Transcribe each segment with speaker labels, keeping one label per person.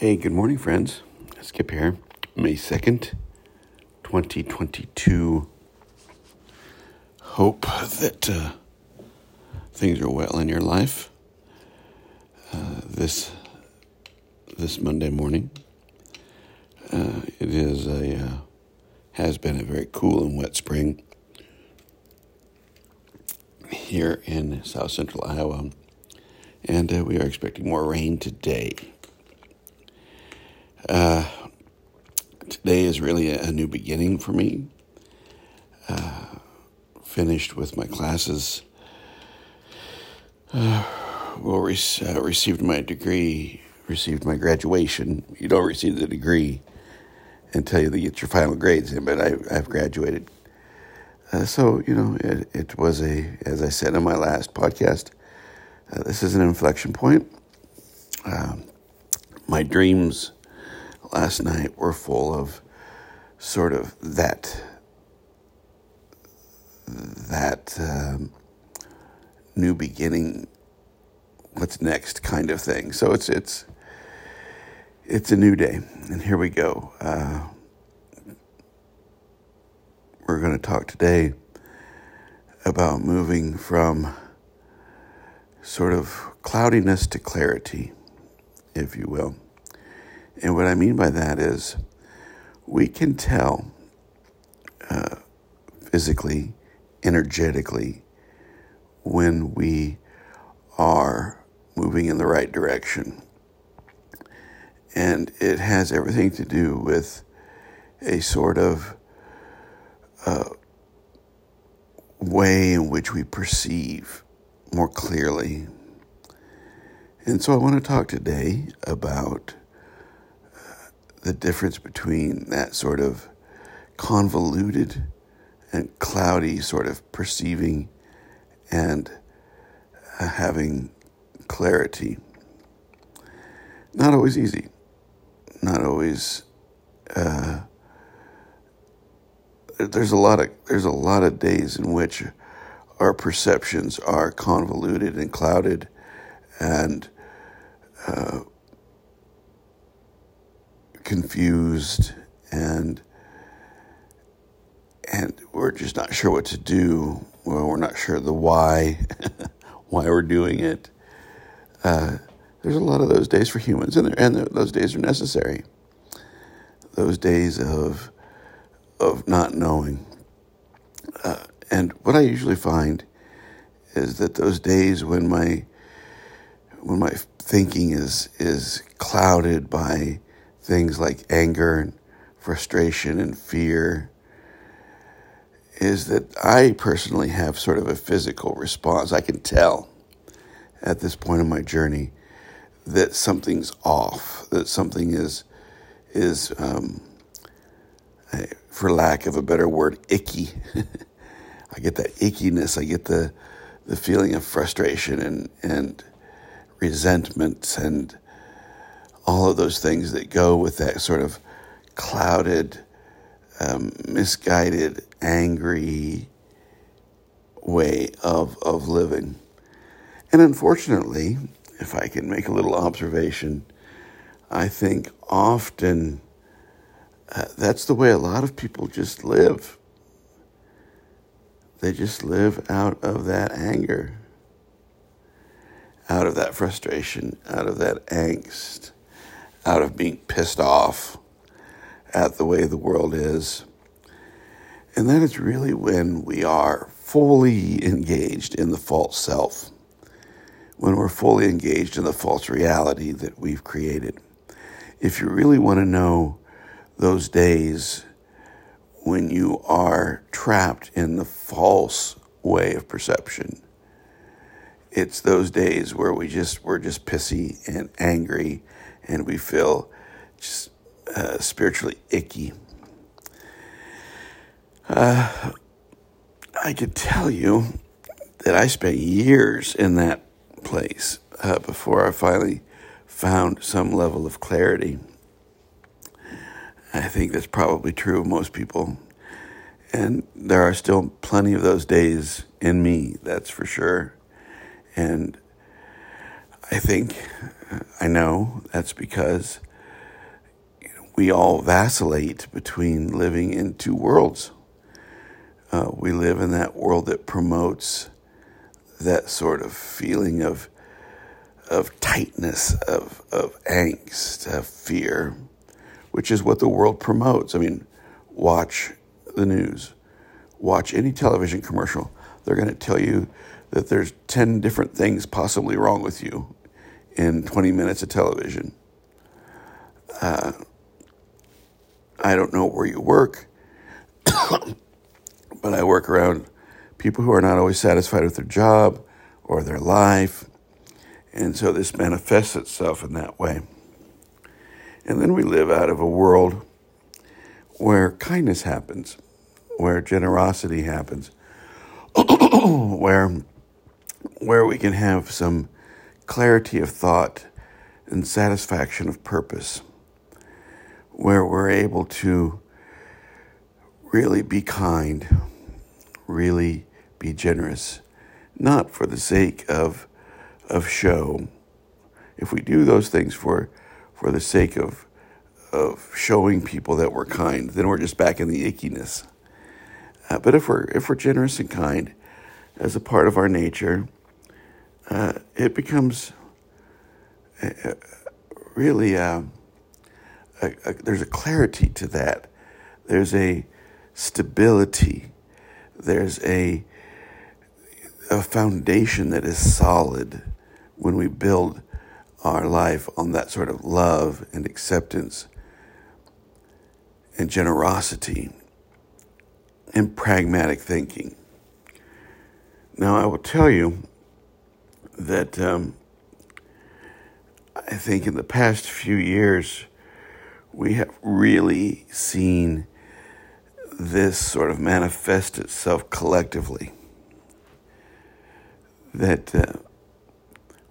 Speaker 1: Hey, good morning, friends. Skip here. May 2nd, 2022. Hope that uh, things are well in your life uh, this this Monday morning. Uh, it is a uh, has been a very cool and wet spring here in south central Iowa, and uh, we are expecting more rain today. Uh, today is really a, new beginning for me. Uh, finished with my classes. Uh, well, re- uh, received my degree, received my graduation. You don't receive the degree until you get your final grades in, but I, have graduated. Uh, so, you know, it, it, was a, as I said in my last podcast, uh, this is an inflection point. Um, my dreams last night were full of sort of that that um, new beginning what's next kind of thing. So it's it's it's a new day and here we go. Uh, we're going to talk today about moving from sort of cloudiness to clarity if you will and what I mean by that is we can tell uh, physically, energetically, when we are moving in the right direction. And it has everything to do with a sort of uh, way in which we perceive more clearly. And so I want to talk today about the difference between that sort of convoluted and cloudy sort of perceiving and uh, having clarity. Not always easy. Not always. Uh, there's a lot of there's a lot of days in which our perceptions are convoluted and clouded, and uh, confused and and we're just not sure what to do. Well, we're not sure the why, why we're doing it. Uh, there's a lot of those days for humans, and, and those days are necessary. Those days of of not knowing. Uh, and what I usually find is that those days when my when my thinking is is clouded by things like anger and frustration and fear is that I personally have sort of a physical response. I can tell at this point in my journey that something's off, that something is is um, for lack of a better word, icky. I get that ickiness. I get the the feeling of frustration and and resentment and all of those things that go with that sort of clouded, um, misguided, angry way of, of living. And unfortunately, if I can make a little observation, I think often uh, that's the way a lot of people just live. They just live out of that anger, out of that frustration, out of that angst out of being pissed off at the way the world is. And that is really when we are fully engaged in the false self, when we're fully engaged in the false reality that we've created. If you really want to know those days when you are trapped in the false way of perception, it's those days where we just we're just pissy and angry and we feel just uh, spiritually icky. Uh, I could tell you that I spent years in that place uh, before I finally found some level of clarity. I think that's probably true of most people. And there are still plenty of those days in me, that's for sure. And I think, I know that's because we all vacillate between living in two worlds. Uh, we live in that world that promotes that sort of feeling of of tightness, of of angst, of fear, which is what the world promotes. I mean, watch the news, watch any television commercial. They're going to tell you that there's 10 different things possibly wrong with you in 20 minutes of television. Uh, I don't know where you work, but I work around people who are not always satisfied with their job or their life. And so this manifests itself in that way. And then we live out of a world where kindness happens, where generosity happens, where, where we can have some clarity of thought and satisfaction of purpose where we're able to really be kind, really be generous, not for the sake of, of show. If we do those things for, for the sake of, of showing people that we're kind, then we're just back in the ickiness. Uh, but if we're, if we're generous and kind as a part of our nature, uh, it becomes uh, really. Uh, a, a, there's a clarity to that. There's a stability. There's a a foundation that is solid when we build our life on that sort of love and acceptance and generosity and pragmatic thinking. Now, I will tell you that um, I think in the past few years, we have really seen this sort of manifest itself collectively. That uh,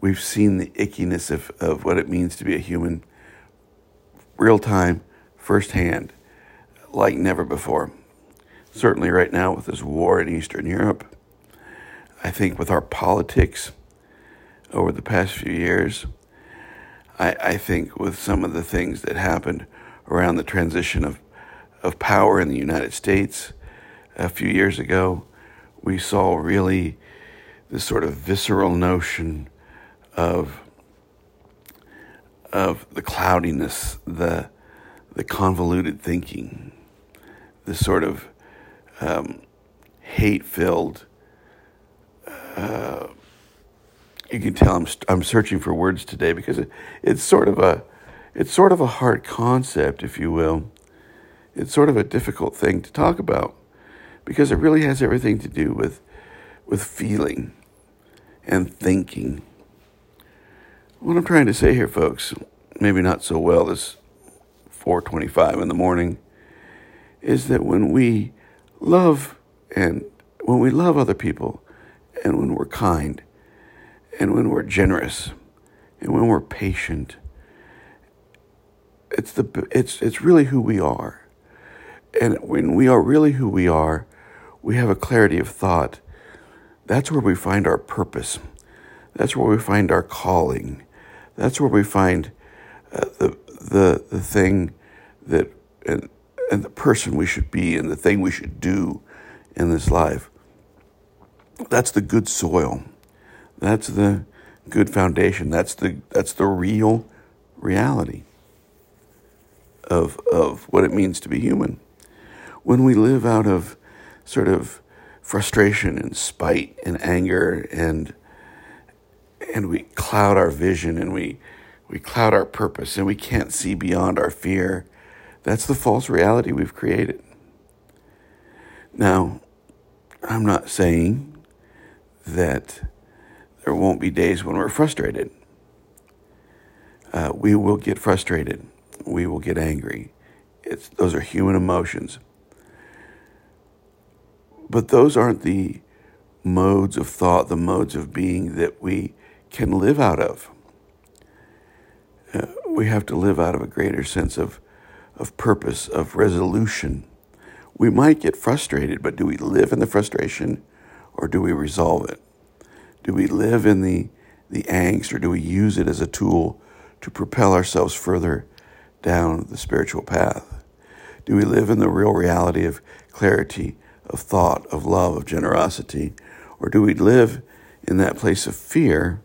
Speaker 1: we've seen the ickiness of, of what it means to be a human real time, firsthand, like never before. Certainly, right now, with this war in Eastern Europe, I think with our politics over the past few years, I, I think with some of the things that happened around the transition of, of power in the United States a few years ago, we saw really this sort of visceral notion of of the cloudiness, the the convoluted thinking, the sort of um, hate-filled uh, you can tell I'm I'm searching for words today because it, it's sort of a it's sort of a hard concept, if you will. It's sort of a difficult thing to talk about because it really has everything to do with with feeling and thinking. What I'm trying to say here, folks, maybe not so well this 4:25 in the morning, is that when we love and when we love other people and when we're kind and when we're generous and when we're patient it's the it's it's really who we are. And when we are really who we are we have a clarity of thought. That's where we find our purpose. That's where we find our calling. That's where we find uh, the the the thing that and and the person we should be and the thing we should do in this life. That's the good soil that's the good foundation. That's the that's the real reality of of what it means to be human. When we live out of sort of frustration and spite and anger and and we cloud our vision and we we cloud our purpose and we can't see beyond our fear. That's the false reality we've created. Now, I'm not saying that there won't be days when we're frustrated. Uh, we will get frustrated. We will get angry. It's, those are human emotions. But those aren't the modes of thought, the modes of being that we can live out of. Uh, we have to live out of a greater sense of, of purpose, of resolution. We might get frustrated, but do we live in the frustration or do we resolve it? Do we live in the, the angst or do we use it as a tool to propel ourselves further down the spiritual path? Do we live in the real reality of clarity, of thought, of love, of generosity? Or do we live in that place of fear,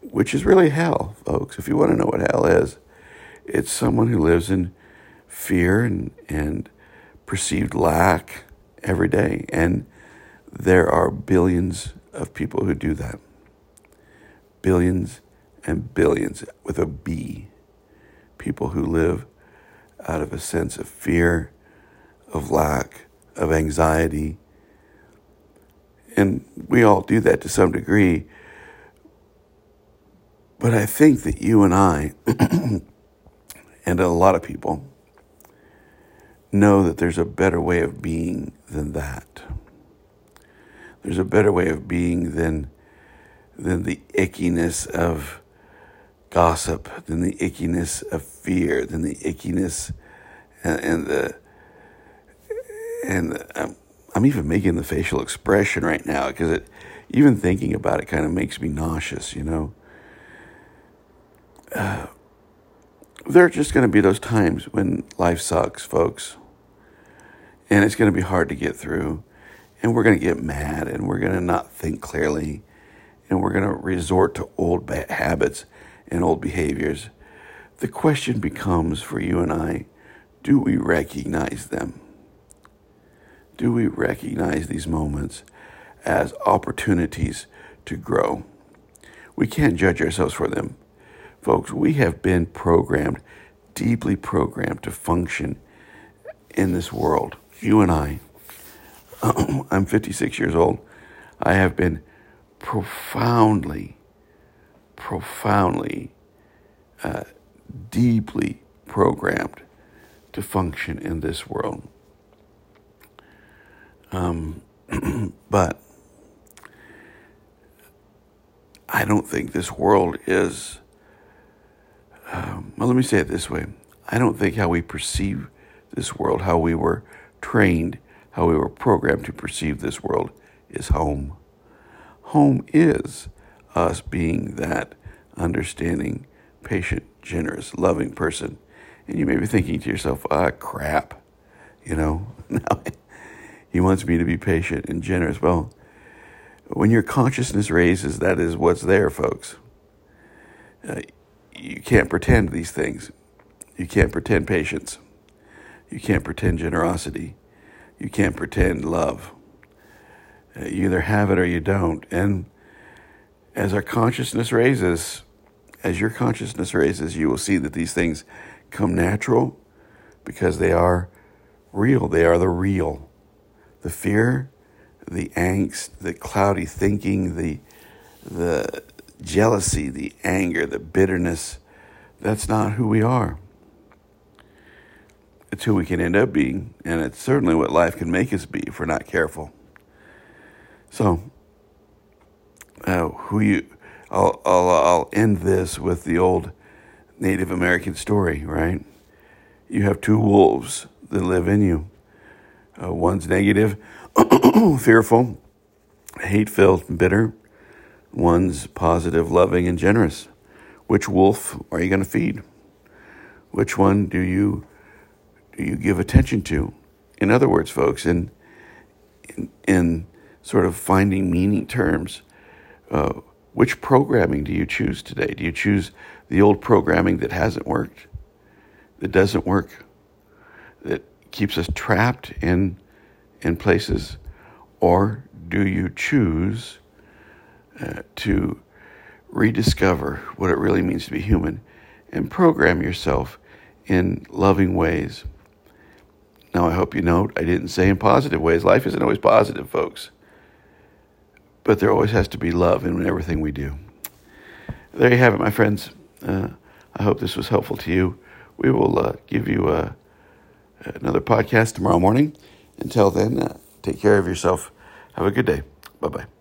Speaker 1: which is really hell, folks? If you want to know what hell is, it's someone who lives in fear and, and perceived lack every day. And there are billions of people who do that. Billions and billions with a B. People who live out of a sense of fear, of lack, of anxiety. And we all do that to some degree. But I think that you and I, and a lot of people, know that there's a better way of being than that. There's a better way of being than, than the ickiness of gossip, than the ickiness of fear, than the ickiness and, and the and I'm, I'm even making the facial expression right now because it even thinking about it kind of makes me nauseous, you know. Uh, there are just going to be those times when life sucks, folks and it's going to be hard to get through. And we're going to get mad and we're going to not think clearly and we're going to resort to old bad habits and old behaviors. The question becomes for you and I do we recognize them? Do we recognize these moments as opportunities to grow? We can't judge ourselves for them. Folks, we have been programmed, deeply programmed to function in this world you and I, I'm 56 years old, I have been profoundly, profoundly, uh, deeply programmed to function in this world. Um, but I don't think this world is. Um, well, let me say it this way I don't think how we perceive this world, how we were trained, how we were programmed to perceive this world, is home. Home is us being that understanding, patient, generous, loving person. And you may be thinking to yourself, ah, crap, you know, now he wants me to be patient and generous. Well, when your consciousness raises, that is what's there, folks. Uh, you can't pretend these things. You can't pretend patience. You can't pretend generosity. You can't pretend love. Uh, you either have it or you don't. And as our consciousness raises, as your consciousness raises, you will see that these things come natural because they are real. They are the real. The fear, the angst, the cloudy thinking, the, the jealousy, the anger, the bitterness, that's not who we are it's who we can end up being, and it's certainly what life can make us be if we're not careful. So, uh, who you, I'll, I'll, I'll end this with the old Native American story, right? You have two wolves that live in you. Uh, one's negative, fearful, hate filled, and bitter. One's positive, loving, and generous. Which wolf are you going to feed? Which one do you you give attention to? In other words, folks, in in, in sort of finding meaning terms, uh, which programming do you choose today? Do you choose the old programming that hasn't worked, that doesn't work, that keeps us trapped in in places, or do you choose uh, to rediscover what it really means to be human and program yourself in loving ways? Now, I hope you note I didn't say in positive ways. Life isn't always positive, folks. But there always has to be love in everything we do. There you have it, my friends. Uh, I hope this was helpful to you. We will uh, give you uh, another podcast tomorrow morning. Until then, uh, take care of yourself. Have a good day. Bye bye.